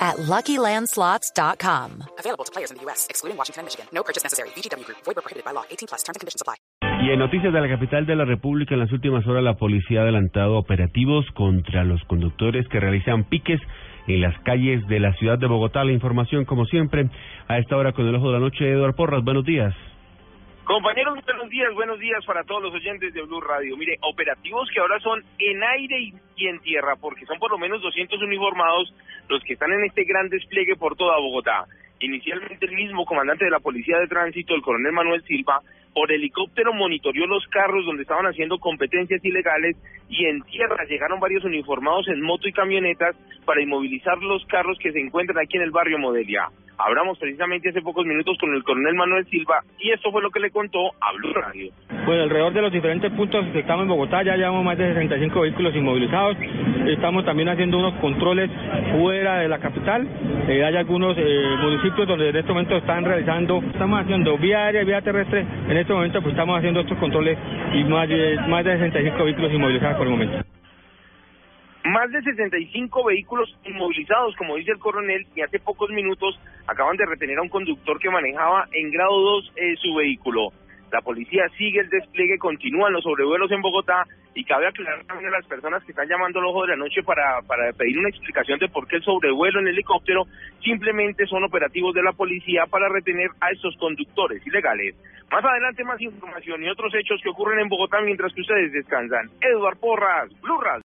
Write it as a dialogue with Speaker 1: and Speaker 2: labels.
Speaker 1: at LuckyLandSlots.com.
Speaker 2: Available to players in the U.S., excluding Washington and Michigan. No purchase necessary. VGW Group. Void where prohibited by law. 18 plus. Terms and conditions apply.
Speaker 3: Y en noticias de la capital de la República, en las últimas horas la policía ha adelantado operativos contra los conductores que realizan piques en las calles de la ciudad de Bogotá. La información, como siempre, a esta hora con el ojo de la noche, Eduardo Porras. Buenos días.
Speaker 4: Compañeros, buenos días, buenos días para todos los oyentes de Blue Radio. Mire, operativos que ahora son en aire y en tierra, porque son por lo menos 200 uniformados los que están en este gran despliegue por toda Bogotá. Inicialmente el mismo comandante de la Policía de Tránsito, el coronel Manuel Silva, por helicóptero monitoreó los carros donde estaban haciendo competencias ilegales y en tierra llegaron varios uniformados en moto y camionetas para inmovilizar los carros que se encuentran aquí en el barrio Modelia. Hablamos precisamente hace pocos minutos con el coronel Manuel Silva y esto fue lo que le contó a Blue Radio.
Speaker 5: Pues alrededor de los diferentes puntos que estamos en Bogotá ya llevamos más de 65 vehículos inmovilizados. Estamos también haciendo unos controles fuera de la capital. Eh, hay algunos eh, municipios donde en este momento están realizando, estamos haciendo vía aérea vía terrestre. En este momento pues estamos haciendo estos controles y más de, más de 65 vehículos inmovilizados por el momento.
Speaker 4: Más de 65 vehículos inmovilizados, como dice el coronel, y hace pocos minutos acaban de retener a un conductor que manejaba en grado 2 eh, su vehículo. La policía sigue el despliegue, continúan los sobrevuelos en Bogotá y cabe aclarar también a las personas que están llamando al ojo de la noche para, pedir una explicación de por qué el sobrevuelo en helicóptero simplemente son operativos de la policía para retener a estos conductores ilegales. Más adelante más información y otros hechos que ocurren en Bogotá mientras que ustedes descansan. Eduard Porras, Blue Radio.